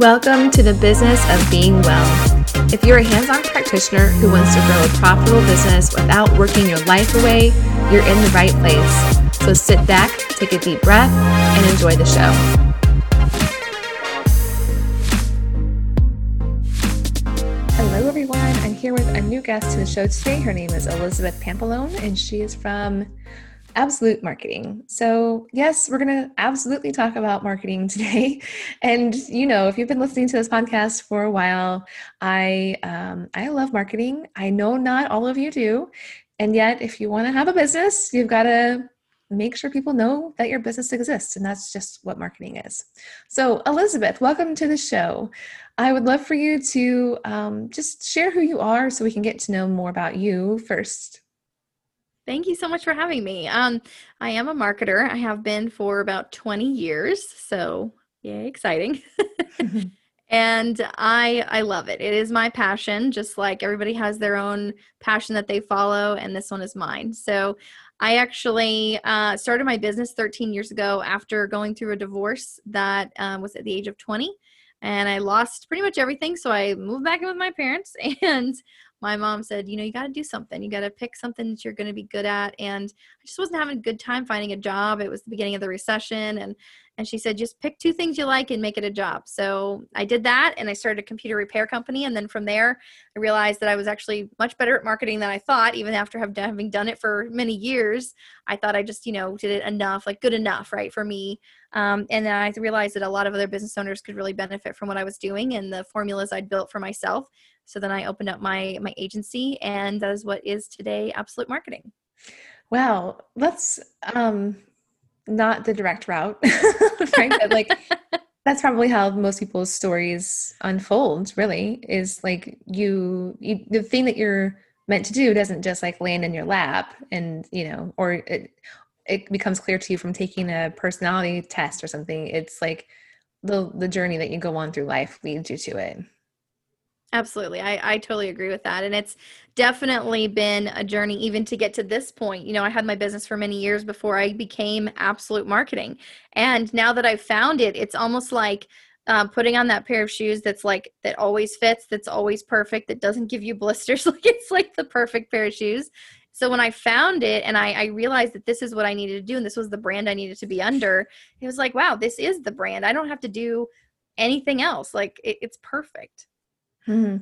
Welcome to the business of being well. If you're a hands on practitioner who wants to grow a profitable business without working your life away, you're in the right place. So sit back, take a deep breath, and enjoy the show. Hello, everyone. I'm here with a new guest to the show today. Her name is Elizabeth Pampalone, and she is from absolute marketing. So, yes, we're going to absolutely talk about marketing today. And you know, if you've been listening to this podcast for a while, I um, I love marketing. I know not all of you do, and yet, if you want to have a business, you've got to make sure people know that your business exists, and that's just what marketing is. So, Elizabeth, welcome to the show. I would love for you to um, just share who you are, so we can get to know more about you first. Thank you so much for having me. Um, I am a marketer. I have been for about 20 years. So, yay, exciting. and I I love it. It is my passion, just like everybody has their own passion that they follow, and this one is mine. So, I actually uh, started my business 13 years ago after going through a divorce that um, was at the age of 20 and I lost pretty much everything. So I moved back in with my parents and my mom said, you know, you got to do something. You got to pick something that you're going to be good at. And I just wasn't having a good time finding a job. It was the beginning of the recession. And, and she said, just pick two things you like and make it a job. So I did that and I started a computer repair company. And then from there, I realized that I was actually much better at marketing than I thought, even after having done it for many years. I thought I just, you know, did it enough, like good enough, right, for me. Um, and then I realized that a lot of other business owners could really benefit from what I was doing and the formulas I'd built for myself. So then I opened up my my agency, and that is what is today Absolute Marketing. Wow, that's um, not the direct route, right? but like that's probably how most people's stories unfold. Really, is like you, you the thing that you're meant to do doesn't just like land in your lap, and you know, or it it becomes clear to you from taking a personality test or something. It's like the the journey that you go on through life leads you to it. Absolutely. I, I totally agree with that. And it's definitely been a journey even to get to this point. You know, I had my business for many years before I became absolute marketing. And now that I've found it, it's almost like uh, putting on that pair of shoes that's like, that always fits, that's always perfect, that doesn't give you blisters. like it's like the perfect pair of shoes. So when I found it and I, I, realized that this is what I needed to do and this was the brand I needed to be under, it was like, wow, this is the brand. I don't have to do anything else. Like it, it's perfect. Mm-hmm.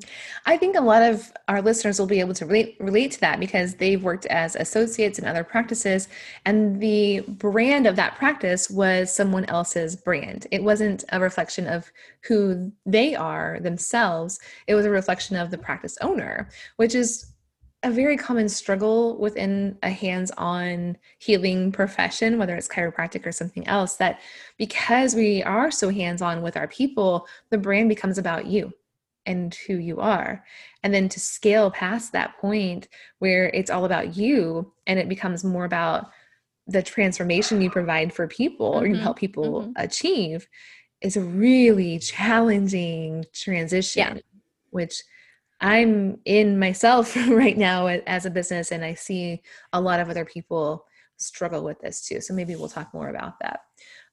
I think a lot of our listeners will be able to relate, relate to that because they've worked as associates in other practices, and the brand of that practice was someone else's brand. It wasn't a reflection of who they are themselves, it was a reflection of the practice owner, which is a very common struggle within a hands on healing profession, whether it's chiropractic or something else, that because we are so hands on with our people, the brand becomes about you and who you are. And then to scale past that point where it's all about you and it becomes more about the transformation you provide for people mm-hmm. or you help people mm-hmm. achieve is a really challenging transition, yeah. which I'm in myself right now as a business, and I see a lot of other people struggle with this too. So maybe we'll talk more about that.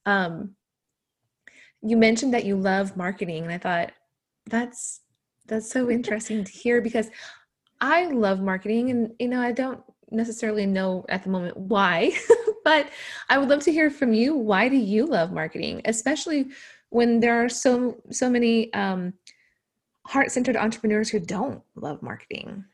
Um, you mentioned that you love marketing, and I thought that's that's so interesting to hear because I love marketing and you know I don't necessarily know at the moment why but I would love to hear from you. Why do you love marketing especially when there are so so many um, heart-centered entrepreneurs who don't love marketing?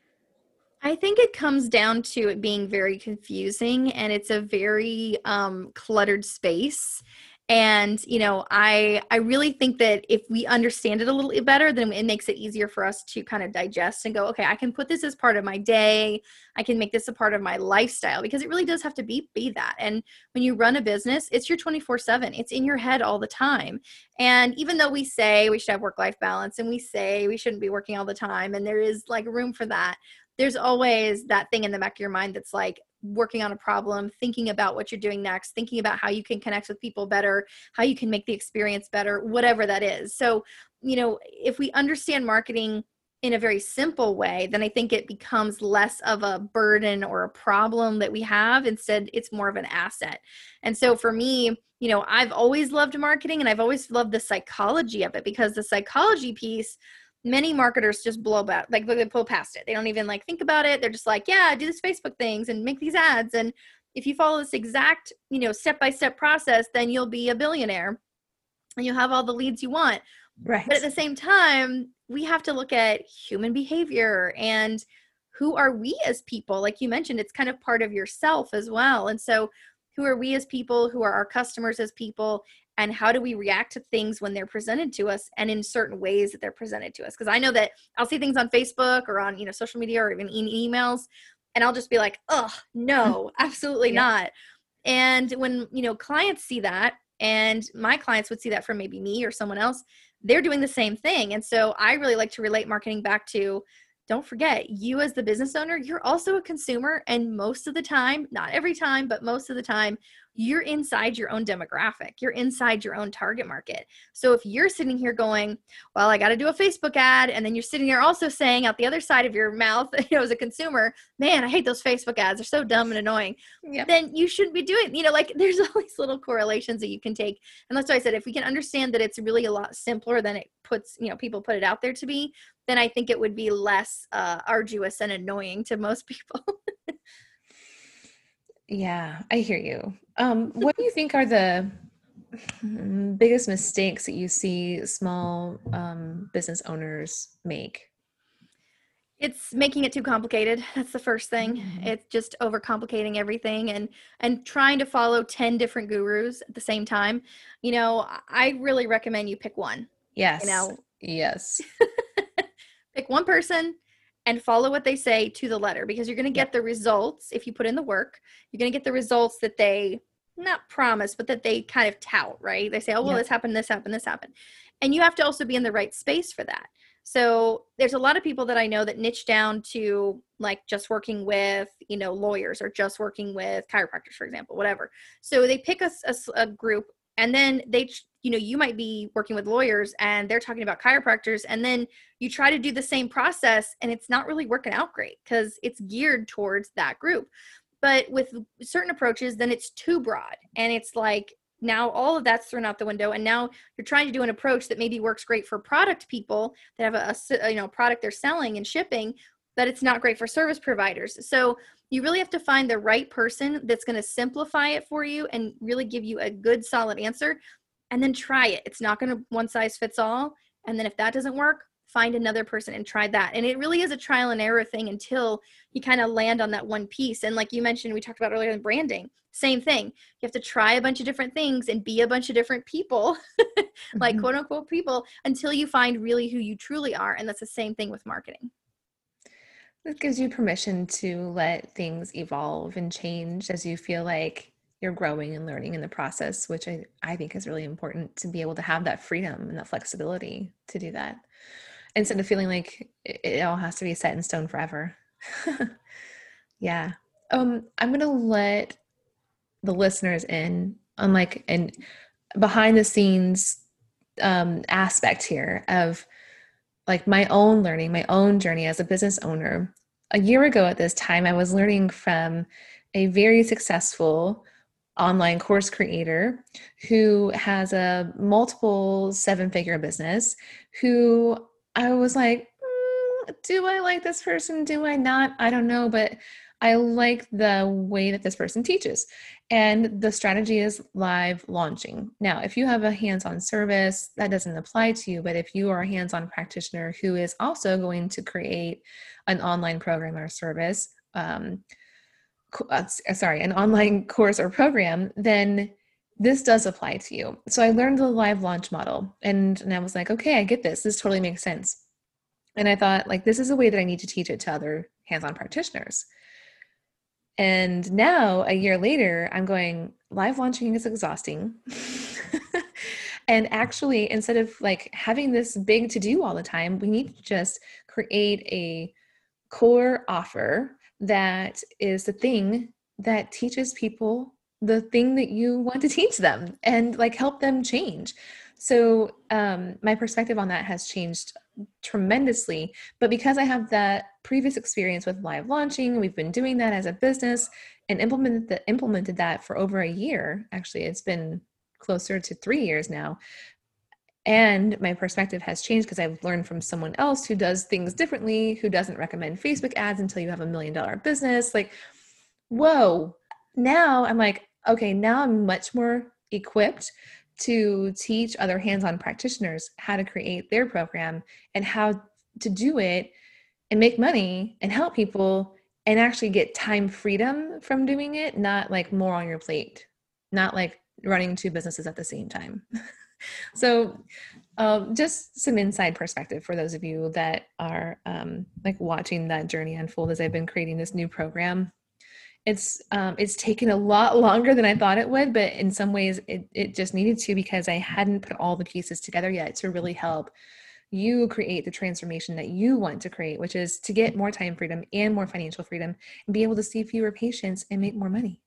I think it comes down to it being very confusing and it's a very um, cluttered space and you know i i really think that if we understand it a little bit better then it makes it easier for us to kind of digest and go okay i can put this as part of my day. I can make this a part of my lifestyle because it really does have to be be that. And when you run a business it's your 24 7 it's in your head all the time. And even though we say we should have work life balance and we say we shouldn't be working all the time and there is like room for that there's always that thing in the back of your mind that's like working on a problem, thinking about what you're doing next, thinking about how you can connect with people better, how you can make the experience better, whatever that is. So, you know, if we understand marketing in a very simple way, then I think it becomes less of a burden or a problem that we have. Instead, it's more of an asset. And so for me, you know, I've always loved marketing and I've always loved the psychology of it because the psychology piece, many marketers just blow about like they pull past it. They don't even like think about it. They're just like, yeah, do this Facebook things and make these ads. And if you follow this exact, you know, step by step process, then you'll be a billionaire and you'll have all the leads you want. Right. But at the same time, we have to look at human behavior and who are we as people? Like you mentioned, it's kind of part of yourself as well. And so, who are we as people? Who are our customers as people? And how do we react to things when they're presented to us and in certain ways that they're presented to us? Because I know that I'll see things on Facebook or on, you know, social media or even in emails, and I'll just be like, oh, no, absolutely yeah. not. And when, you know, clients see that, and my clients would see that from maybe me or someone else, they're doing the same thing. And so I really like to relate marketing back to don't forget, you as the business owner, you're also a consumer. And most of the time, not every time, but most of the time, you're inside your own demographic. You're inside your own target market. So if you're sitting here going, well, I got to do a Facebook ad, and then you're sitting there also saying out the other side of your mouth, you know, as a consumer, man, I hate those Facebook ads. They're so dumb and annoying. Yep. Then you shouldn't be doing, you know, like there's all these little correlations that you can take. And that's why I said, if we can understand that it's really a lot simpler than it puts, you know, people put it out there to be, then I think it would be less uh, arduous and annoying to most people. yeah, I hear you. Um, what do you think are the biggest mistakes that you see small um, business owners make? It's making it too complicated. That's the first thing. Mm-hmm. It's just overcomplicating everything and and trying to follow 10 different gurus at the same time. You know, I really recommend you pick one. Yes. You know. Yes. pick one person and follow what they say to the letter because you're going to get the results if you put in the work. You're going to get the results that they not promise, but that they kind of tout, right? They say, oh, well, yeah. this happened, this happened, this happened. And you have to also be in the right space for that. So there's a lot of people that I know that niche down to like just working with, you know, lawyers or just working with chiropractors, for example, whatever. So they pick a, a, a group and then they you know you might be working with lawyers and they're talking about chiropractors and then you try to do the same process and it's not really working out great because it's geared towards that group. But with certain approaches then it's too broad and it's like now all of that's thrown out the window and now you're trying to do an approach that maybe works great for product people that have a, a you know product they're selling and shipping but it's not great for service providers. So you really have to find the right person that's going to simplify it for you and really give you a good solid answer and then try it. It's not going to one size fits all and then if that doesn't work find another person and try that. And it really is a trial and error thing until you kind of land on that one piece. And like you mentioned we talked about earlier in branding same thing. You have to try a bunch of different things and be a bunch of different people like mm-hmm. quote unquote people until you find really who you truly are and that's the same thing with marketing it gives you permission to let things evolve and change as you feel like you're growing and learning in the process, which I, I think is really important to be able to have that freedom and that flexibility to do that instead of feeling like it all has to be set in stone forever. yeah. Um, I'm gonna let the listeners in on like an behind the scenes um aspect here of like my own learning, my own journey as a business owner. A year ago at this time, I was learning from a very successful online course creator who has a multiple seven figure business who I was like, mm, do I like this person? Do I not? I don't know, but I like the way that this person teaches. And the strategy is live launching. Now, if you have a hands on service, that doesn't apply to you. But if you are a hands on practitioner who is also going to create an online program or service, um, uh, sorry, an online course or program, then this does apply to you. So I learned the live launch model and, and I was like, okay, I get this. This totally makes sense. And I thought, like, this is a way that I need to teach it to other hands on practitioners. And now, a year later, I'm going, live launching is exhausting. and actually, instead of like having this big to do all the time, we need to just create a core offer that is the thing that teaches people the thing that you want to teach them and like help them change. So, um, my perspective on that has changed tremendously. But because I have that previous experience with live launching, we've been doing that as a business and implemented the, implemented that for over a year. Actually, it's been closer to three years now. And my perspective has changed because I've learned from someone else who does things differently, who doesn't recommend Facebook ads until you have a million dollar business. Like, whoa. Now I'm like, okay, now I'm much more equipped to teach other hands on practitioners how to create their program and how to do it and make money and help people and actually get time freedom from doing it, not like more on your plate, not like running two businesses at the same time. so, um, just some inside perspective for those of you that are um, like watching that journey unfold as I've been creating this new program it's um, it's taken a lot longer than I thought it would, but in some ways it, it just needed to because I hadn't put all the pieces together yet to really help you create the transformation that you want to create, which is to get more time freedom and more financial freedom and be able to see fewer patients and make more money.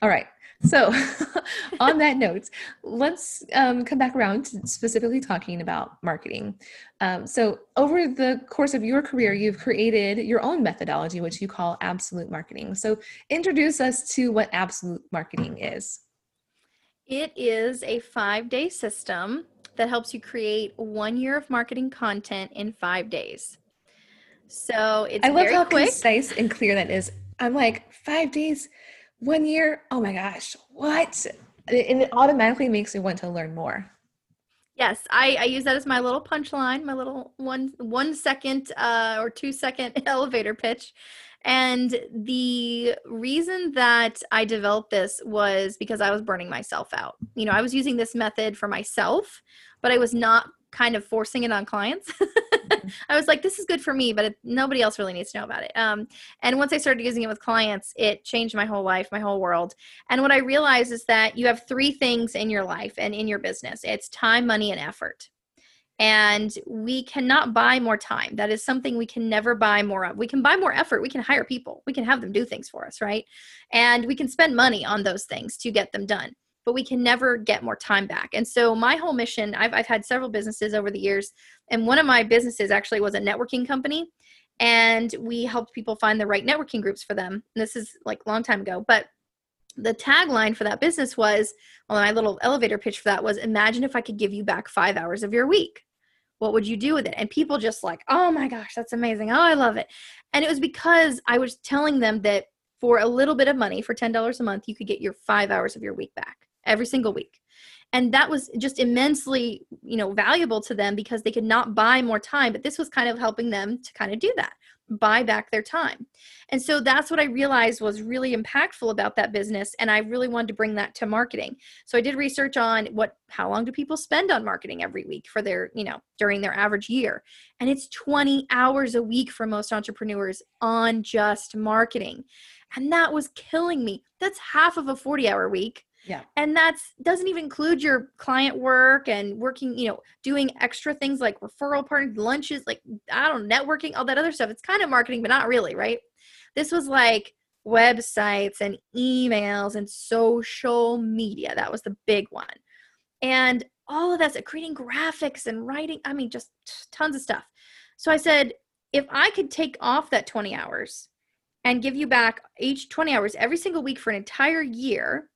All right. So, on that note, let's um, come back around to specifically talking about marketing. Um, so, over the course of your career, you've created your own methodology, which you call absolute marketing. So, introduce us to what absolute marketing is. It is a five day system that helps you create one year of marketing content in five days. So, it's I love how quick. concise and clear that is. I'm like, five days one year? Oh my gosh what? And it automatically makes me want to learn more. Yes i, I use that as my little punchline my little one one second uh, or two second elevator pitch. And the reason that i developed this was because i was burning myself out. You know i was using this method for myself but i was not kind of forcing it on clients. I was like, this is good for me, but it, nobody else really needs to know about it. Um, and once I started using it with clients, it changed my whole life, my whole world. And what I realized is that you have three things in your life and in your business it's time, money, and effort. And we cannot buy more time. That is something we can never buy more of. We can buy more effort. We can hire people. We can have them do things for us, right? And we can spend money on those things to get them done but we can never get more time back. And so my whole mission, I've, I've had several businesses over the years, and one of my businesses actually was a networking company. And we helped people find the right networking groups for them. And this is like a long time ago. But the tagline for that business was, well, my little elevator pitch for that was imagine if I could give you back five hours of your week. What would you do with it? And people just like, oh my gosh, that's amazing. Oh, I love it. And it was because I was telling them that for a little bit of money, for $10 a month, you could get your five hours of your week back every single week. And that was just immensely you know valuable to them because they could not buy more time but this was kind of helping them to kind of do that buy back their time. And so that's what i realized was really impactful about that business and i really wanted to bring that to marketing. So i did research on what how long do people spend on marketing every week for their you know during their average year? And it's 20 hours a week for most entrepreneurs on just marketing. And that was killing me. That's half of a 40 hour week yeah. And that's doesn't even include your client work and working, you know, doing extra things like referral parties, lunches, like I don't know, networking, all that other stuff. It's kind of marketing, but not really, right? This was like websites and emails and social media. That was the big one. And all of that's creating graphics and writing. I mean, just tons of stuff. So I said, if I could take off that 20 hours and give you back each 20 hours every single week for an entire year,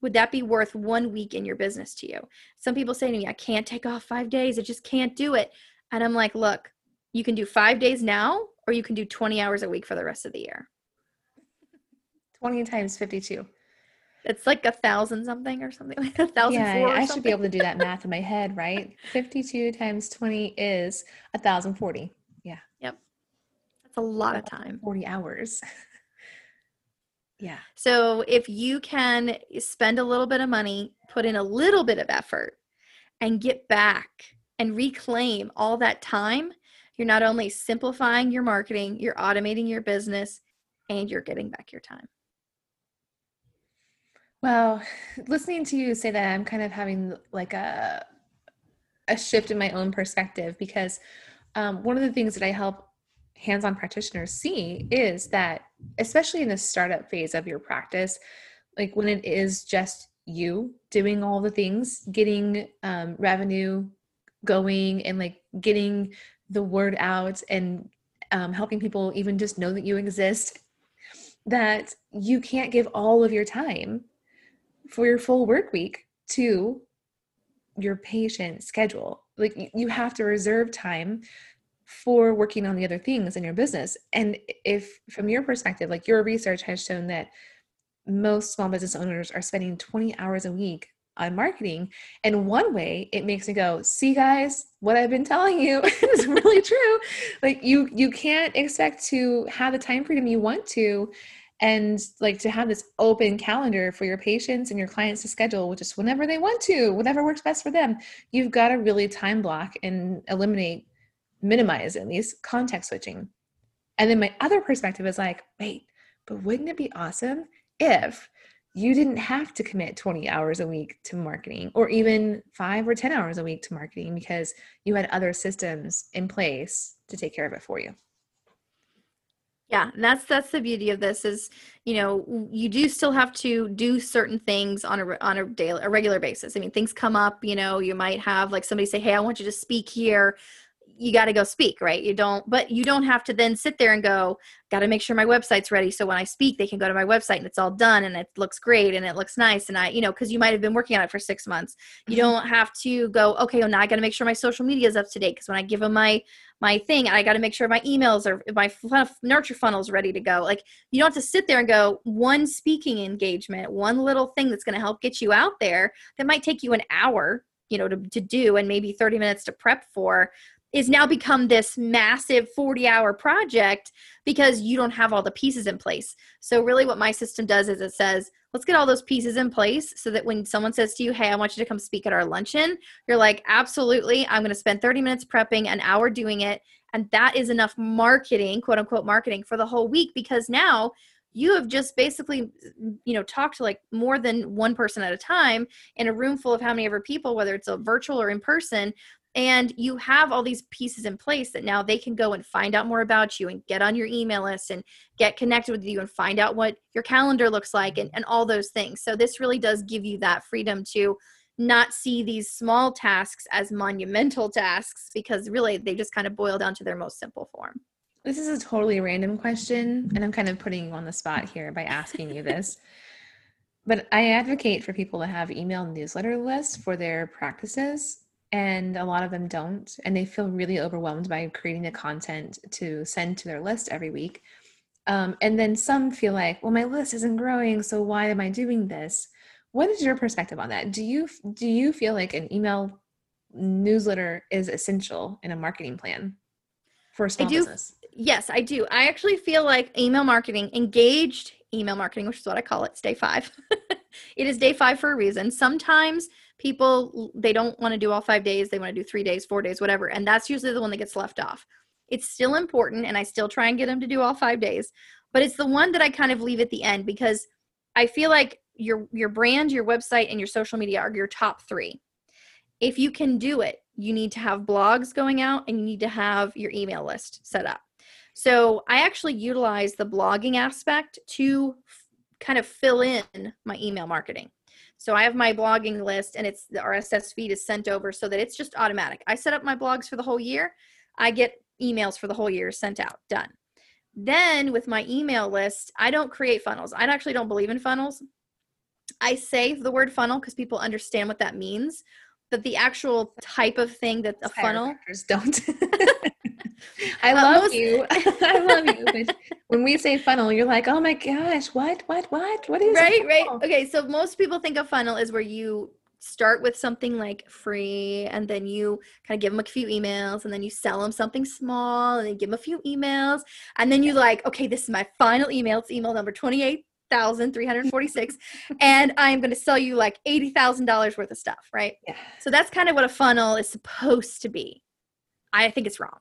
would that be worth one week in your business to you? Some people say to me, I can't take off five days. I just can't do it. And I'm like, look, you can do five days now, or you can do 20 hours a week for the rest of the year. 20 times 52. It's like a thousand something or something like a thousand. Yeah, I should be able to do that math in my head, right? 52 times 20 is a thousand forty. Yeah. Yep. That's a lot of time. 40 hours. Yeah. So if you can spend a little bit of money, put in a little bit of effort, and get back and reclaim all that time, you're not only simplifying your marketing, you're automating your business, and you're getting back your time. Well, listening to you say that, I'm kind of having like a a shift in my own perspective because um, one of the things that I help hands-on practitioners see is that especially in the startup phase of your practice like when it is just you doing all the things getting um, revenue going and like getting the word out and um, helping people even just know that you exist that you can't give all of your time for your full work week to your patient schedule. Like you have to reserve time for working on the other things in your business. And if from your perspective like your research has shown that most small business owners are spending 20 hours a week on marketing and one way it makes me go see guys what i've been telling you is really true. Like you you can't expect to have the time freedom you want to and like to have this open calendar for your patients and your clients to schedule just whenever they want to whatever works best for them. You've got to really time block and eliminate minimize at least context switching. And then my other perspective is like wait but wouldn't it be awesome if you didn't have to commit 20 hours a week to marketing or even five or 10 hours a week to marketing because you had other systems in place to take care of it for you? Yeah that's that's the beauty of this is you know you do still have to do certain things on a on a daily a regular basis. I mean things come up you know you might have like somebody say hey i want you to speak here you got to go speak, right? You don't, but you don't have to then sit there and go, got to make sure my website's ready. So when I speak, they can go to my website and it's all done and it looks great and it looks nice. And I, you know, cause you might have been working on it for six months. You mm-hmm. don't have to go, okay, well now I got to make sure my social media is up to date. Cause when I give them my, my thing, I got to make sure my emails are, my nurture funnels ready to go. Like you don't have to sit there and go one speaking engagement, one little thing that's going to help get you out there that might take you an hour you know to, to do and maybe 30 minutes to prep for is now become this massive 40 hour project because you don't have all the pieces in place. So, really, what my system does is it says, let's get all those pieces in place so that when someone says to you, Hey, I want you to come speak at our luncheon, you're like, Absolutely. I'm going to spend 30 minutes prepping, an hour doing it. And that is enough marketing, quote unquote, marketing for the whole week because now you have just basically you know talked to like more than one person at a time in a room full of how many ever people whether it's a virtual or in person and you have all these pieces in place that now they can go and find out more about you and get on your email list and get connected with you and find out what your calendar looks like and, and all those things. So this really does give you that freedom to not see these small tasks as monumental tasks because really they just kind of boil down to their most simple form. This is a totally random question and i'm kind of putting you on the spot here by asking you this. But i advocate for people to have email newsletter lists for their practices and a lot of them don't and they feel really overwhelmed by creating the content to send to their list every week. Um, and then some feel like well my list isn't growing so why am i doing this? What is your perspective on that? Do you do you feel like an email newsletter is essential in a marketing plan for a small I do, business? Yes i do. I actually feel like email marketing engaged email marketing which is what i call it stay five. It is day five for a reason. Sometimes people they don't want to do all five days they want to do three days four days whatever and that's usually the one that gets left off. It's still important and i still try and get them to do all five days but it's the one that i kind of leave at the end because i feel like your your brand your website and your social media are your top three. If you can do it you need to have blogs going out and you need to have your email list set up. So i actually utilize the blogging aspect to kind of fill in my email marketing so I have my blogging list and it's the RSS feed is sent over so that it's just automatic. I set up my blogs for the whole year. I get emails for the whole year sent out. Done. Then with my email list, I don't create funnels. I actually don't believe in funnels. I say the word funnel because people understand what that means, but the actual type of thing that a funnel don't. I um, love most, you. I love you. But when we say funnel, you're like, oh my gosh, what, what, what, what is right, right? Okay, so most people think a funnel is where you start with something like free and then you kind of give them a few emails and then you sell them something small and then give them a few emails and then you like okay this is my final email it's email number 28,346 and I'm going to sell you like $80,000 worth of stuff right yeah. so that's kind of what a funnel is supposed to be I think it's wrong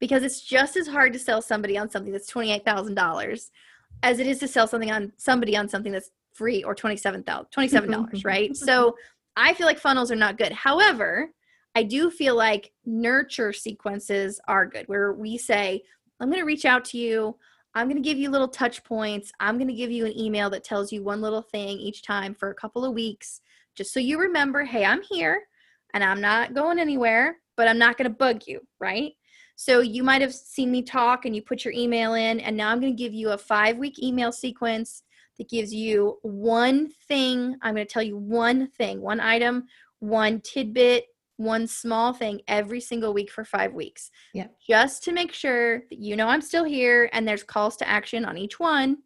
because it's just as hard to sell somebody on something that's $28,000 as it is to sell something on somebody on something that's free or $27, $27 mm-hmm, mm-hmm, right? Mm-hmm. So I feel like funnels are not good. However, I do feel like nurture sequences are good where we say, I'm going to reach out to you. I'm going to give you little touch points. I'm going to give you an email that tells you one little thing each time for a couple of weeks, just so you remember, hey, I'm here. and I'm not going anywhere, but I'm not going to bug you, right? So you might have seen me talk and you put your email in, and now I'm going to give you a five week email sequence that gives you one thing. I'm going to tell you one thing, one item, one tidbit, one small thing every single week for five weeks. Yeah. Just to make sure that you know I'm still here and there's calls to action on each one.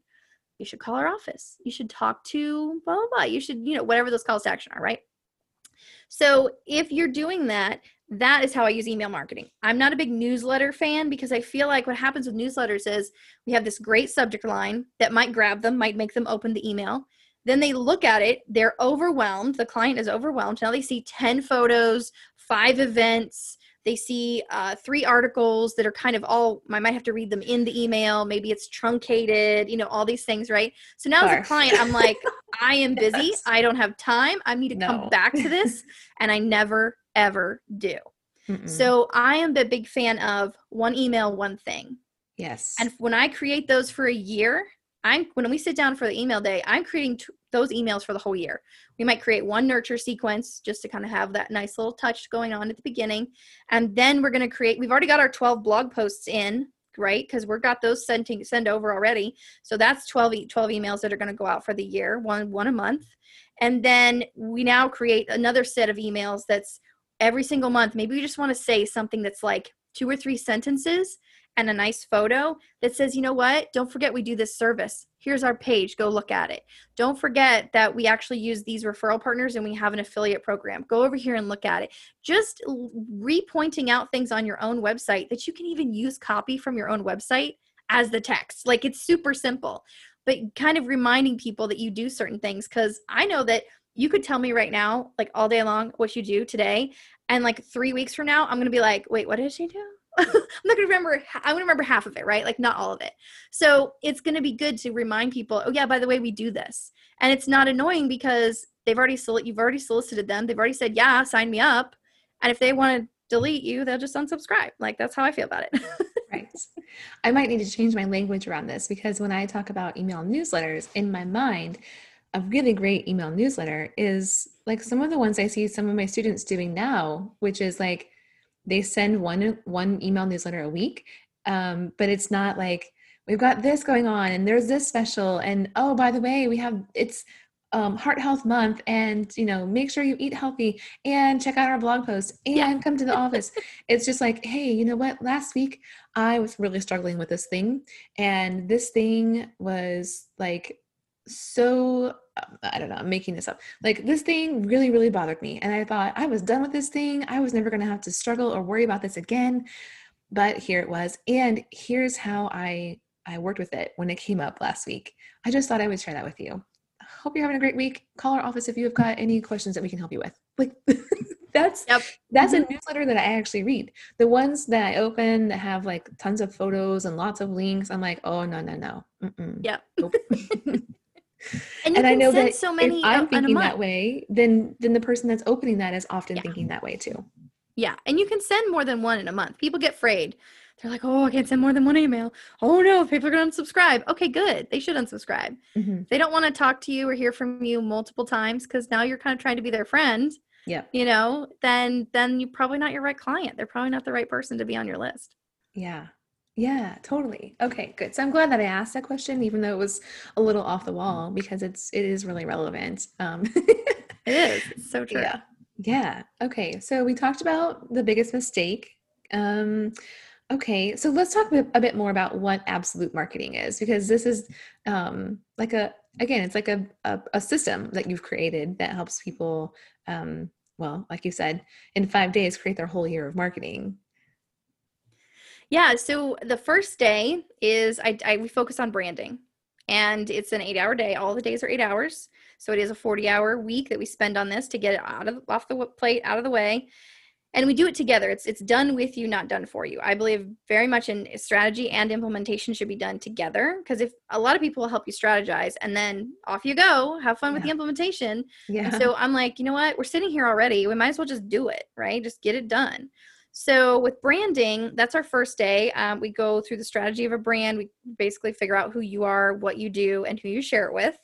You should call our office. You should talk to blah, blah, blah. You should, you know, whatever those calls to action are, right? So if you're doing that, that is how I use email marketing. I'm not a big newsletter fan because I feel like what happens with newsletters is we have this great subject line that might grab them, might make them open the email. Then they look at it, they're overwhelmed. The client is overwhelmed. Now they see 10 photos, five events, they see uh, three articles that are kind of all i might have to read them in the email maybe it's truncated you know all these things right so now as a client i'm like i am busy yes. i don't have time i need to no. come back to this and i never ever do Mm-mm. so i am a big fan of one email one thing yes and when i create those for a year I'm when we sit down for the email day, I'm creating t- those emails for the whole year. We might create one nurture sequence just to kind of have that nice little touch going on at the beginning. And then we're going to create we've already got our 12 blog posts in, right? Cuz we've got those sending send over already. So that's 12 12 emails that are going to go out for the year, one one a month. And then we now create another set of emails that's every single month. Maybe we just want to say something that's like two or three sentences and a nice photo that says, you know what, don't forget we do this service. Here's our page, go look at it. Don't forget that we actually use these referral partners and we have an affiliate program. Go over here and look at it. Just re pointing out things on your own website that you can even use copy from your own website as the text. Like it's super simple, but kind of reminding people that you do certain things because I know that you could tell me right now, like all day long, what you do today. And like three weeks from now, I'm going to be like, wait, what did she do? I'm not gonna remember. I'm gonna remember half of it, right? Like not all of it. So it's gonna be good to remind people. Oh yeah, by the way, we do this, and it's not annoying because they've already you've already solicited them. They've already said yeah, sign me up, and if they want to delete you, they'll just unsubscribe. Like that's how I feel about it. right. I might need to change my language around this because when I talk about email newsletters, in my mind, a really great email newsletter is like some of the ones I see some of my students doing now, which is like they send one one email newsletter a week um, but it's not like we've got this going on and there's this special and oh by the way we have it's um, heart health month and you know make sure you eat healthy and check out our blog post and yeah. come to the office it's just like hey you know what last week i was really struggling with this thing and this thing was like so um, I don't know, I'm making this up. Like this thing really, really bothered me. And I thought I was done with this thing. I was never going to have to struggle or worry about this again. But here it was. And here's how I I worked with it when it came up last week. I just thought I would share that with you. Hope you're having a great week. Call our office if you have got any questions that we can help you with. Like that's yep. that's mm-hmm. a newsletter that I actually read. The ones that I open that have like tons of photos and lots of links, I'm like, oh no, no, no. Mm-mm. Yeah. Nope. And, and I know that so many if I'm thinking that way, then then the person that's opening that is often yeah. thinking that way too. Yeah, and you can send more than one in a month. People get afraid. They're like, "Oh, I can't send more than one email." Oh no, people are going to unsubscribe. Okay, good. They should unsubscribe. Mm-hmm. They don't want to talk to you or hear from you multiple times because now you're kind of trying to be their friend. Yeah. You know, then then you're probably not your right client. They're probably not the right person to be on your list. Yeah. Yeah, totally. Okay, good. So I'm glad that I asked that question, even though it was a little off the wall, because it's it is really relevant. Um, it is. It's so true. Yeah. Yeah. Okay. So we talked about the biggest mistake. Um, okay. So let's talk a bit more about what absolute marketing is, because this is um, like a again, it's like a, a, a system that you've created that helps people. Um, well, like you said, in five days, create their whole year of marketing. Yeah. So the first day is I, I we focus on branding, and it's an eight-hour day. All the days are eight hours, so it is a forty-hour week that we spend on this to get it out of off the plate, out of the way, and we do it together. It's it's done with you, not done for you. I believe very much in strategy and implementation should be done together because if a lot of people will help you strategize and then off you go, have fun yeah. with the implementation. Yeah. And so I'm like, you know what? We're sitting here already. We might as well just do it, right? Just get it done. So with branding, that's our first day. Um, we go through the strategy of a brand. We basically figure out who you are, what you do, and who you share it with.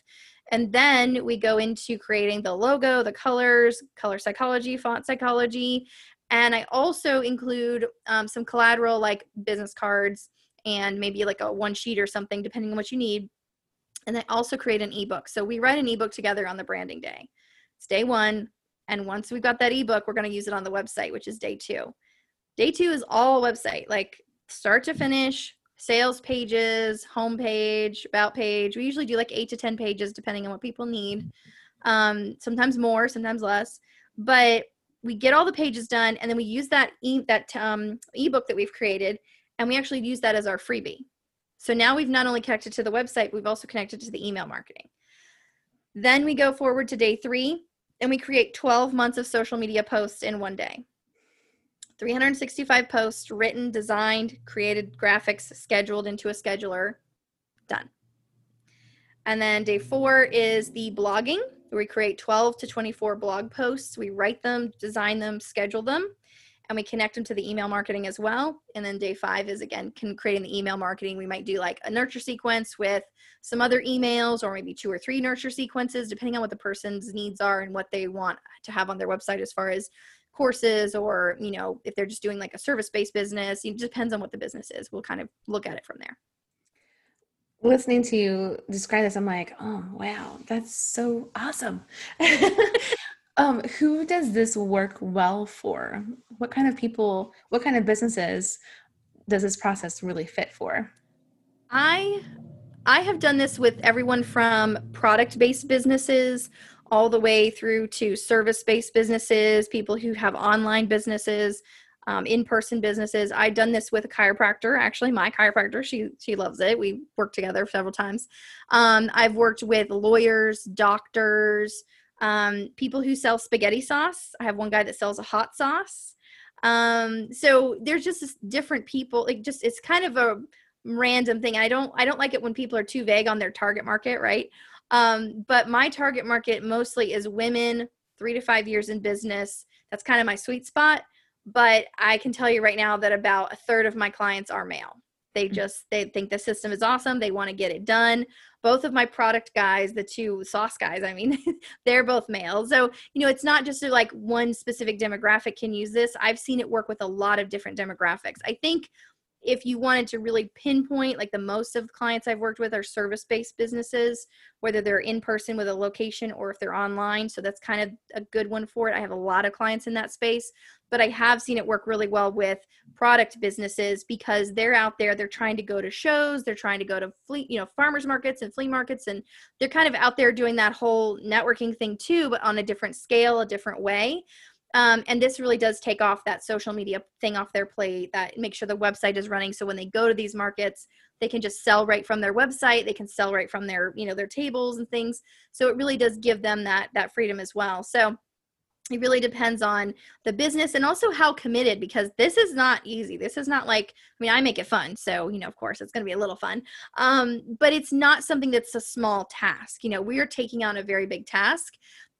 And then we go into creating the logo, the colors, color psychology, font psychology. And I also include um, some collateral like business cards and maybe like a one sheet or something, depending on what you need. And I also create an ebook. So we write an ebook together on the branding day. It's day one. And once we've got that ebook, we're going to use it on the website, which is day two. Day two is all website, like start to finish, sales pages, homepage, about page. We usually do like eight to 10 pages, depending on what people need. Um, sometimes more, sometimes less. But we get all the pages done, and then we use that e- that um, ebook that we've created, and we actually use that as our freebie. So now we've not only connected to the website, we've also connected to the email marketing. Then we go forward to day three, and we create 12 months of social media posts in one day. 365 posts written, designed, created, graphics scheduled into a scheduler. Done. And then day four is the blogging. We create 12 to 24 blog posts. We write them, design them, schedule them, and we connect them to the email marketing as well. And then day five is again can, creating the email marketing. We might do like a nurture sequence with some other emails, or maybe two or three nurture sequences, depending on what the person's needs are and what they want to have on their website as far as courses or you know if they're just doing like a service-based business it depends on what the business is. We'll kind of look at it from there. Listening to you describe this i'm like oh wow that's so awesome. Um who does this work well for? What kind of people what kind of businesses does this process really fit for? I i have done this with everyone from product based businesses all the way through to service based businesses, people who have online businesses, um, in person businesses. I've done this with a chiropractor. Actually, my chiropractor, she she loves it. We worked together several times. Um, I've worked with lawyers, doctors, um, people who sell spaghetti sauce. I have one guy that sells a hot sauce. Um, so there's just different people. Like just it's kind of a random thing. I don't I don't like it when people are too vague on their target market, right? Um, but my target market mostly is women, three to five years in business. That's kind of my sweet spot. But I can tell you right now that about a third of my clients are male. They mm. just they think the system is awesome. They want to get it done. Both of my product guys, the two sauce guys, I mean, they're both male. So, you know, it's not just like one specific demographic can use this. I've seen it work with a lot of different demographics. I think if you wanted to really pinpoint like the most of the clients i've worked with are service based businesses whether they're in person with a location or if they're online so that's kind of a good one for it. I have a lot of clients in that space but i have seen it work really well with product businesses because they're out there they're trying to go to shows they're trying to go to fleet you know farmers markets and flea markets and they're kind of out there doing that whole networking thing too but on a different scale a different way um, and this really does take off that social media thing off their plate that make sure the website is running. So when they go to these markets they can just sell right from their website. They can sell right from their you know their tables and things. So it really does give them that that freedom as well. So it really depends on the business and also how committed because this is not easy. This is not like i mean i make it fun so you know of course it's going to be a little fun. Um, but it's not something that's a small task. You know we are taking on a very big task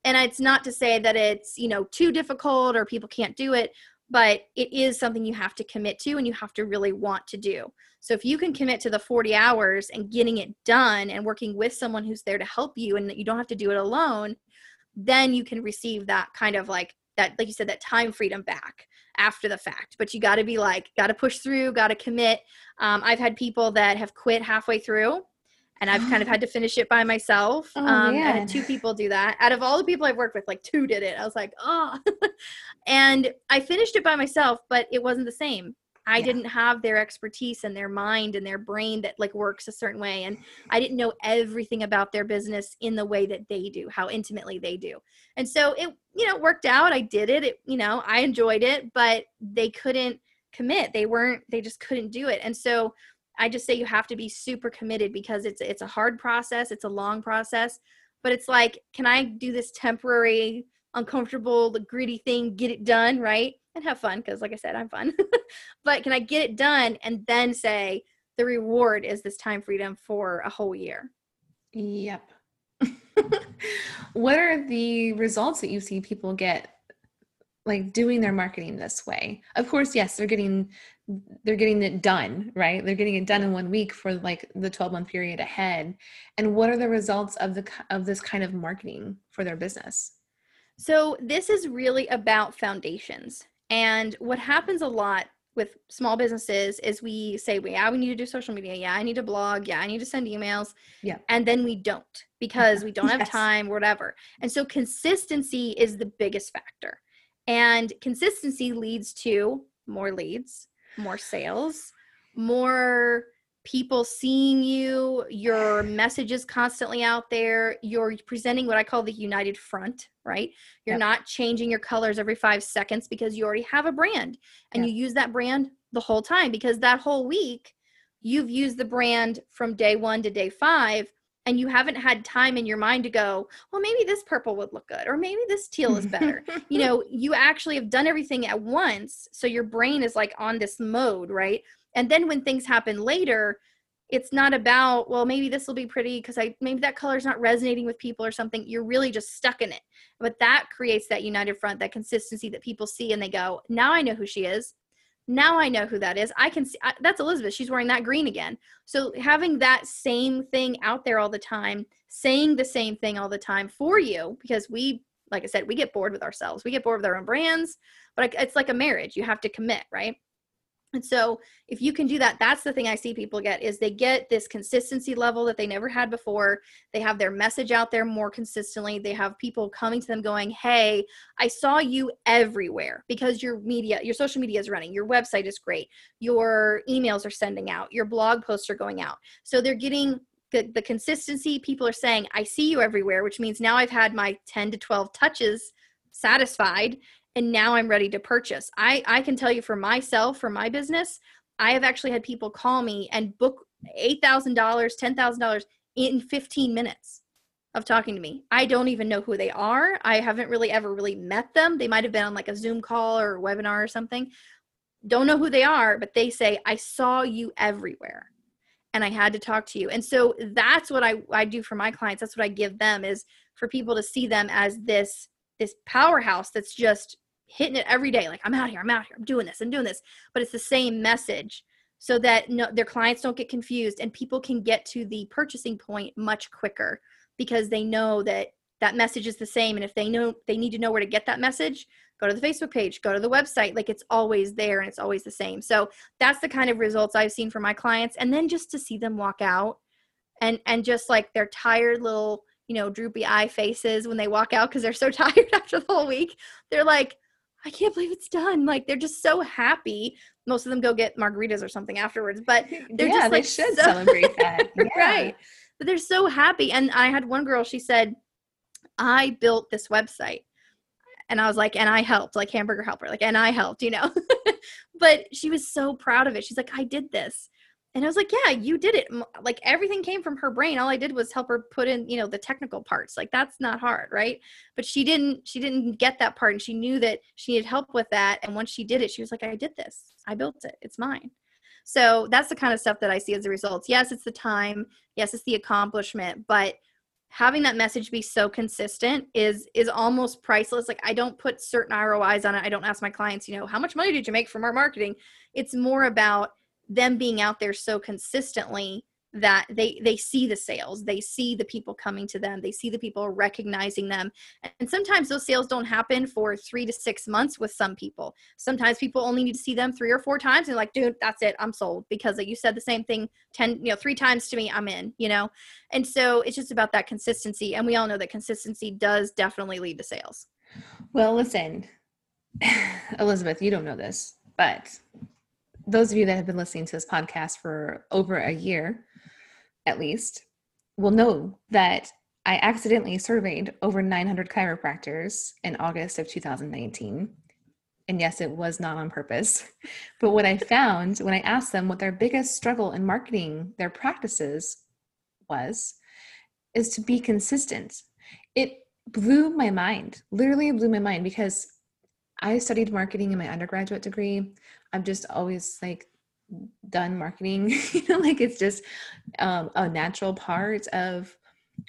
and it's not to say that it's you know too difficult or people can't do it but it is something you have to commit to and you have to really want to do. So if you can commit to the 40 hours and getting it done and working with someone who's there to help you and that you don't have to do it alone then you can receive that kind of like that like you said that time freedom back after the fact. But you got to be like got to push through got to commit. Um, i've had people that have quit halfway through and I've kind of had to finish it by myself. Oh, um, I had two people do that. Out of all the people I've worked with, like two did it. I was like, oh, and I finished it by myself, but it wasn't the same. I yeah. didn't have their expertise and their mind and their brain that like works a certain way, and I didn't know everything about their business in the way that they do, how intimately they do. And so it, you know, worked out. I did it. It, you know, I enjoyed it, but they couldn't commit. They weren't. They just couldn't do it. And so I just say you have to be super committed because it's it's a hard process, it's a long process, but it's like, can I do this temporary, uncomfortable, gritty thing, get it done, right? And have fun because like I said, I'm fun. but can I get it done and then say the reward is this time freedom for a whole year? Yep. what are the results that you see people get like doing their marketing this way of course yes they're getting they're getting it done right they're getting it done in one week for like the 12 month period ahead and what are the results of the of this kind of marketing for their business so this is really about foundations and what happens a lot with small businesses is we say, yeah, we need to do social media. Yeah, I need to blog. Yeah, I need to send emails. Yeah. And then we don't because we don't have yes. time, whatever. And so consistency is the biggest factor. And consistency leads to more leads, more sales, more people seeing you, your message is constantly out there, you're presenting what I call the united front, right? You're yep. not changing your colors every five seconds because you already have a brand and yep. you use that brand the whole time because that whole week you've used the brand from day one to day five and you haven't had time in your mind to go, well, maybe this purple would look good, or maybe this teal is better. you know, you actually have done everything at once. So your brain is like on this mode, right? And then when things happen later, it's not about, well, maybe this will be pretty because I maybe that color is not resonating with people or something. You're really just stuck in it. But that creates that united front, that consistency that people see and they go, now I know who she is now I know who that is. I can see I, that's Elizabeth. She's wearing that green again. So having that same thing out there all the time, saying the same thing all the time for you, because we, like I said, we get bored with ourselves. We get bored with our own brands, but it's like a marriage. You have to commit, right? And so if you can do that, that's the thing I see people get is they get this consistency level that they never had before. They have their message out there more consistently. They have people coming to them going, "Hey, I saw you everywhere because your media, your social media is running. Your website is great. Your emails are sending out. Your blog posts are going out." So they're getting the, the consistency. People are saying, "I see you everywhere," which means now I've had my 10 to 12 touches satisfied and now I'm ready to purchase. I I can tell you for myself for my business, I have actually had people call me and book $8,000, $10,000 in 15 minutes of talking to me. I don't even know who they are. I haven't really ever really met them. They might have been on like a Zoom call or webinar or something. Don't know who they are, but they say, I saw you everywhere and I had to talk to you. And so that's what I, I do for my clients. That's what I give them is for people to see them as this this powerhouse that's just hitting it every day like i'm out here i'm out here i'm doing this i'm doing this. But it's the same message so that no, their clients don't get confused and people can get to the purchasing point much quicker because they know that that message is the same and if they know they need to know where to get that message go to the facebook page go to the website like it's always there and it's always the same. So that's the kind of results i've seen for my clients and then just to see them walk out and and just like their tired little you know droopy eye faces when they walk out because they're so tired after the whole week they're like I can't believe it's done. Like they're just so happy. Most of them go get margaritas or something afterwards, but they're yeah, just like should so, celebrate that. Yeah. right. But they're so happy. And I had one girl, she said, I built this website. And I was like, and I helped, like hamburger helper, like, and I helped, you know. but she was so proud of it. She's like, I did this and I was like, yeah, you did it. Like everything came from her brain. All I did was help her put in, you know, the technical parts. Like that's not hard, right? But she didn't she didn't get that part and she knew that she needed help with that and once she did it, she was like, I did this. I built it. It's mine. So that's the kind of stuff that I see as the results. Yes, it's the time. Yes, it's the accomplishment, but having that message be so consistent is is almost priceless. Like I don't put certain ROIs on it. I don't ask my clients, you know, how much money did you make from our marketing? It's more about them being out there so consistently that they they see the sales they see the people coming to them they see the people recognizing them. And sometimes those sales don't happen for three to six months with some people. Sometimes people only need to see them three or four times and like dude that's it i'm sold because like you said the same thing 10 you know three times to me i'm in you know? And so it's just about that consistency and we all know that consistency does definitely lead to sales. Well listen elizabeth you don't know this but those of you that have been listening to this podcast for over a year, at least, will know that I accidentally surveyed over 900 chiropractors in August of 2019. And yes, it was not on purpose. But what I found when I asked them what their biggest struggle in marketing their practices was, is to be consistent. It blew my mind, literally blew my mind because I studied marketing in my undergraduate degree. I've just always like done marketing, you know, like it's just um, a natural part of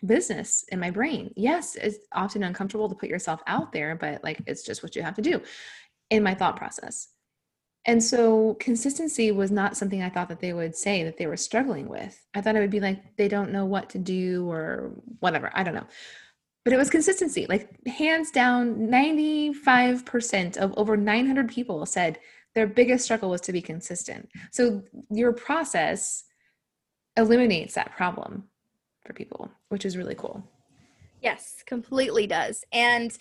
business in my brain. Yes, it's often uncomfortable to put yourself out there, but like it's just what you have to do in my thought process. And so consistency was not something I thought that they would say that they were struggling with. I thought it would be like they don't know what to do or whatever. I don't know. But it was consistency. Like hands down 95% of over 900 people said their biggest struggle was to be consistent. So your process eliminates that problem for people, which is really cool. Yes, completely does. And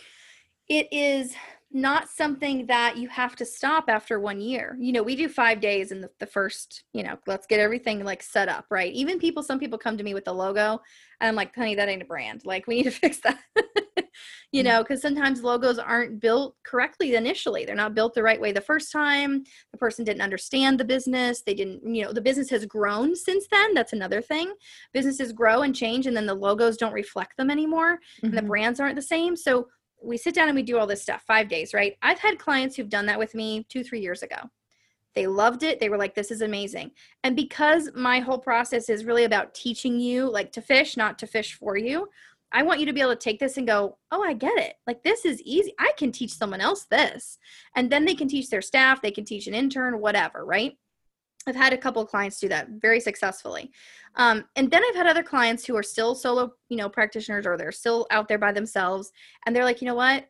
it is not something that you have to stop after one year. You know, we do five days in the, the, first, you know, let's get everything like set up, right? Even people, some people come to me with the logo and I'm like, honey, that ain't a brand. Like, we need to fix that. you know, because sometimes logos aren't built correctly initially. They're not built the right way the first time. The person didn't understand the business. They didn't, you know, the business has grown since then. That's another thing. Businesses grow and change, and then the logos don't reflect them anymore, mm-hmm. and the mm-hmm. brands aren't the same. So, we sit down and we do all this stuff five days, right? I've had clients who've done that with me two, three years ago. They loved it. They were like, this is amazing. And because my whole process is really about teaching you, like to fish, not to fish for you, I want you to be able to take this and go, oh, I get it. Like, this is easy. I can teach someone else this. And then they can teach their staff, they can teach an intern, whatever, right? I've had a couple clients do that very successfully. Um, and then I've had other clients who are still solo, you know, practitioners or they're still out there by themselves. And they're like, you know what?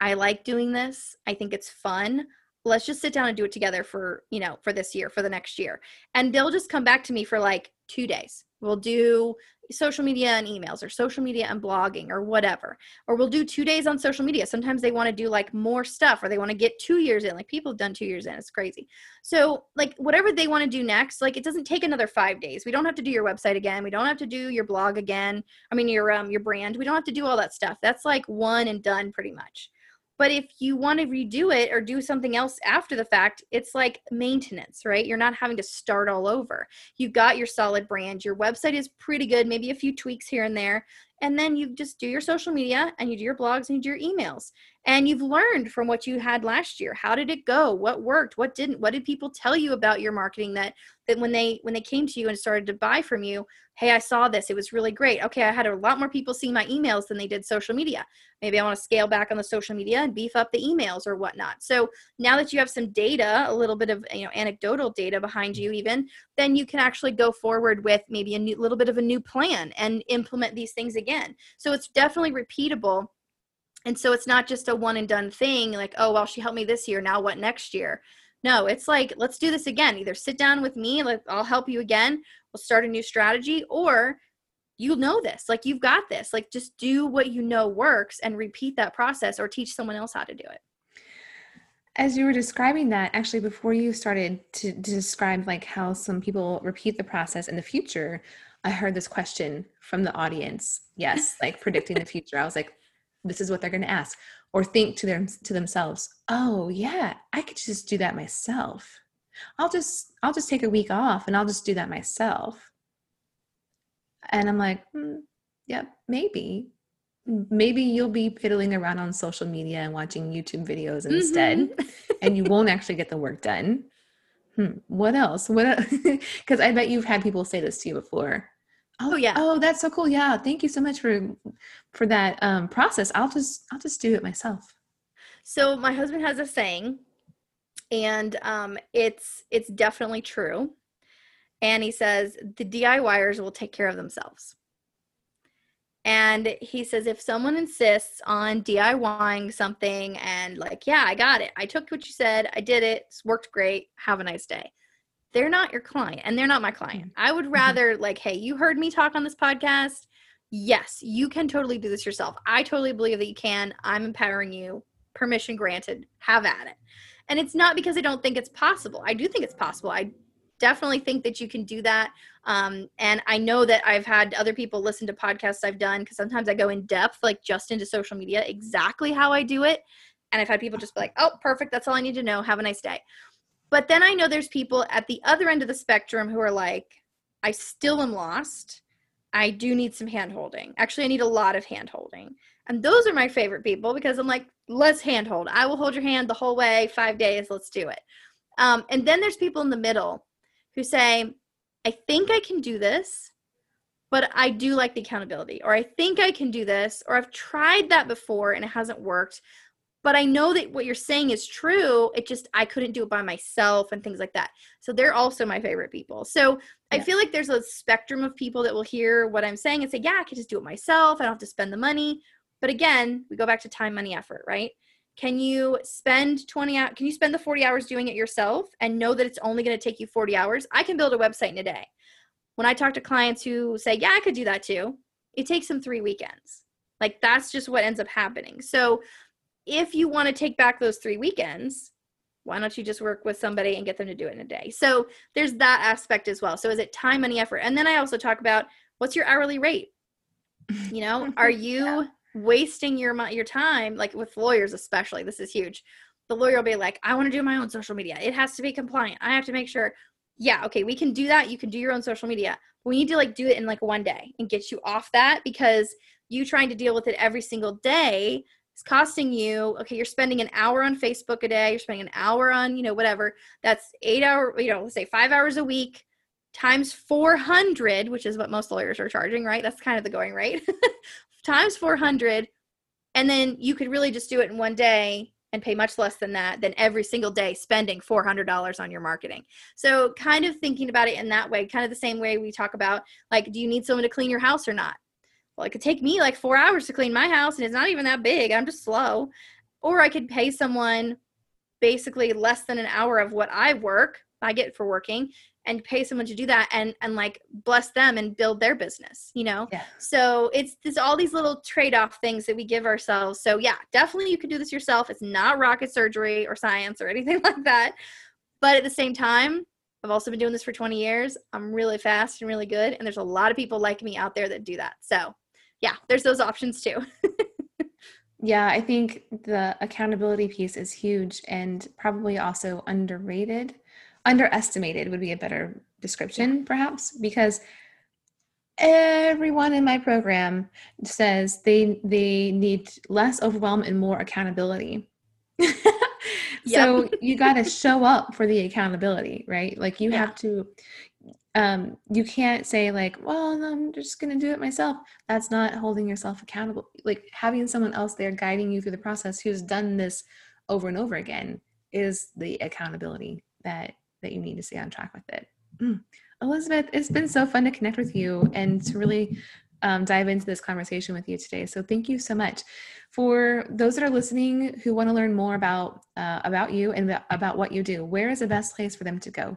I like doing this. I think it's fun. Let's just sit down and do it together for, you know, for this year, for the next year. And they'll just come back to me for like two days. We'll do social media and emails or social media and blogging or whatever. Or we'll do two days on social media. Sometimes they want to do like more stuff or they want to get two years in. Like people have done two years in. It's crazy. So like whatever they want to do next, like it doesn't take another five days. We don't have to do your website again. We don't have to do your blog again. I mean your um your brand. We don't have to do all that stuff. That's like one and done pretty much. But if you want to redo it or do something else after the fact, it's like maintenance, right? You're not having to start all over. You've got your solid brand. Your website is pretty good, maybe a few tweaks here and there. And then you just do your social media and you do your blogs and you do your emails. And you've learned from what you had last year. How did it go? What worked? What didn't? What did people tell you about your marketing that that when they when they came to you and started to buy from you hey i saw this. It was really great. Okay i had a lot more people see my emails than they did social media. Maybe i want to scale back on the social media and beef up the emails or whatnot. So now that you have some data a little bit of you know anecdotal data behind you even then you can actually go forward with maybe a new, little bit of a new plan and implement these things again so it's definitely repeatable and so it's not just a one and done thing like, oh, well, she helped me this year. Now what next year? No, it's like, let's do this again. Either sit down with me, like, I'll help you again. We'll start a new strategy, or you know this, like, you've got this. Like, just do what you know works and repeat that process or teach someone else how to do it. As you were describing that, actually, before you started to, to describe like how some people repeat the process in the future, I heard this question from the audience. Yes, like predicting the future. I was like, this is what they're going to ask or think to them to themselves oh yeah i could just do that myself i'll just i'll just take a week off and i'll just do that myself and i'm like mm, yeah maybe maybe you'll be piddling around on social media and watching youtube videos instead mm-hmm. and you won't actually get the work done hmm, what else what because i bet you've had people say this to you before Oh, yeah. Oh, that's so cool. Yeah. Thank you so much for for that um process. I'll just I'll just do it myself. So my husband has a saying and um it's it's definitely true. And he says the DIYers will take care of themselves. And he says if someone insists on DIYing something and like, yeah, I got it. I took what you said. I did it. It's worked great. Have a nice day they're not your client and they're not my client. Mm-hmm. I would mm-hmm. rather like, hey, you heard me talk on this podcast. Yes, you can totally do this yourself. I totally believe that you can. I'm empowering you. Permission granted. Have at it. And it's not because I don't think it's possible. I do think it's possible. I definitely think that you can do that. Um, and I know that I've had other people listen to podcasts I've done because sometimes I go in depth, like just into social media, exactly how I do it. And I've had people just be like, oh, perfect. That's all I need to know. Have a nice day. But then I know there's people at the other end of the spectrum who are like, I still am lost. I do need some hand holding. Actually, I need a lot of hand holding. And those are my favorite people because I'm like, let's hand hold. I will hold your hand the whole way, five days, let's do it. Um, and then there's people in the middle who say, I think I can do this, but I do like the accountability, or I think I can do this, or I've tried that before and it hasn't worked. But I know that what you're saying is true. It just, I couldn't do it by myself and things like that. So they're also my favorite people. So yeah. I feel like there's a spectrum of people that will hear what I'm saying and say, yeah, I can just do it myself. I don't have to spend the money. But again, we go back to time, money, effort, right? Can you spend 20 out? Can you spend the 40 hours doing it yourself and know that it's only going to take you 40 hours? I can build a website in a day. When I talk to clients who say, yeah, I could do that too, it takes them three weekends. Like that's just what ends up happening. So if you want to take back those three weekends, why don't you just work with somebody and get them to do it in a day? So there's that aspect as well. So is it time, money, effort? And then I also talk about what's your hourly rate? You know, are you yeah. Wasting your your time like with lawyers especially? This is huge. The lawyer will be like, "I want to do my own social media. It has to be compliant. I have to make sure yeah, okay, we can do that. You can do your own social media. we need to like do it in like one day and get you off that because you trying to deal with it every single day is costing you okay you're spending an hour on facebook a day you're spending an hour on you know whatever that's eight hour you know let's say five hours a week times 400 which is what most lawyers are charging right that's kind of the going rate times 400 and then you could really just do it in one day and pay much less than that than every single day spending $400 on your marketing. So, kind of thinking about it in that way, kind of the same way we talk about like, do you need someone to clean your house or not? Well, it could take me like four hours to clean my house and it's not even that big. I'm just slow. Or I could pay someone basically less than an hour of what I work, I get for working, and pay someone to do that and and like bless them and build their business you know? Yeah. so it's there's all these little trade-off things that we give ourselves. So yeah definitely you can do this yourself. It's not rocket surgery or science or anything like that. But at the same time i've also been doing this for 20 years. I'm really fast and really good and there's a lot of people like me out there that do that. So yeah there's those options too. Yeah i think the accountability piece is huge and probably also underrated underestimated would be a better description perhaps because everyone in my program says they they need less overwhelm and more accountability. So you got to show up for the accountability right? Like you yeah. have to um you can't say like well i'm just going to do it myself. That's not holding yourself accountable like having someone else there guiding you through the process who's done this over and over again is the accountability that that you need to stay on track with it. Mm. Elizabeth, it's been so fun to connect with you and to really um, dive into this conversation with you today. So thank you so much. For those that are listening who want to learn more about uh, about you and about what you do, where is the best place for them to go?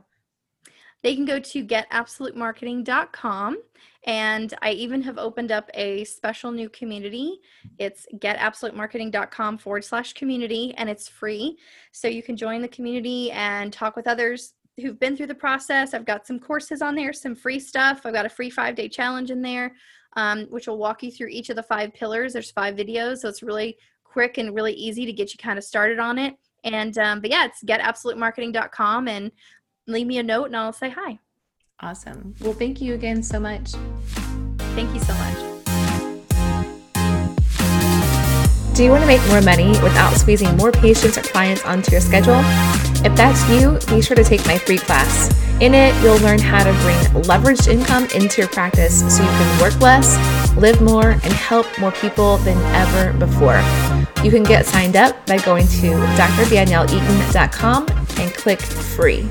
They can go to getabsolutemarketing.com and I even have opened up a special new community. It's getabsolutemarketing.com forward slash community, and it's free. So you can join the community and talk with others who've been through the process. I've got some courses on there, some free stuff. I've got a free five day challenge in there, um, which will walk you through each of the five pillars. There's five videos, so it's really quick and really easy to get you kind of started on it. And um, but yeah, it's getabsolutemarketing.com and leave me a note and I'll say hi. Awesome. Well, thank you again so much. Thank you so much. Do you want to make more money without squeezing more patients or clients onto your schedule? If that's you, be sure to take my free class. In it, you'll learn how to bring leveraged income into your practice so you can work less, live more, and help more people than ever before. You can get signed up by going to drdanielleeaton.com and click free.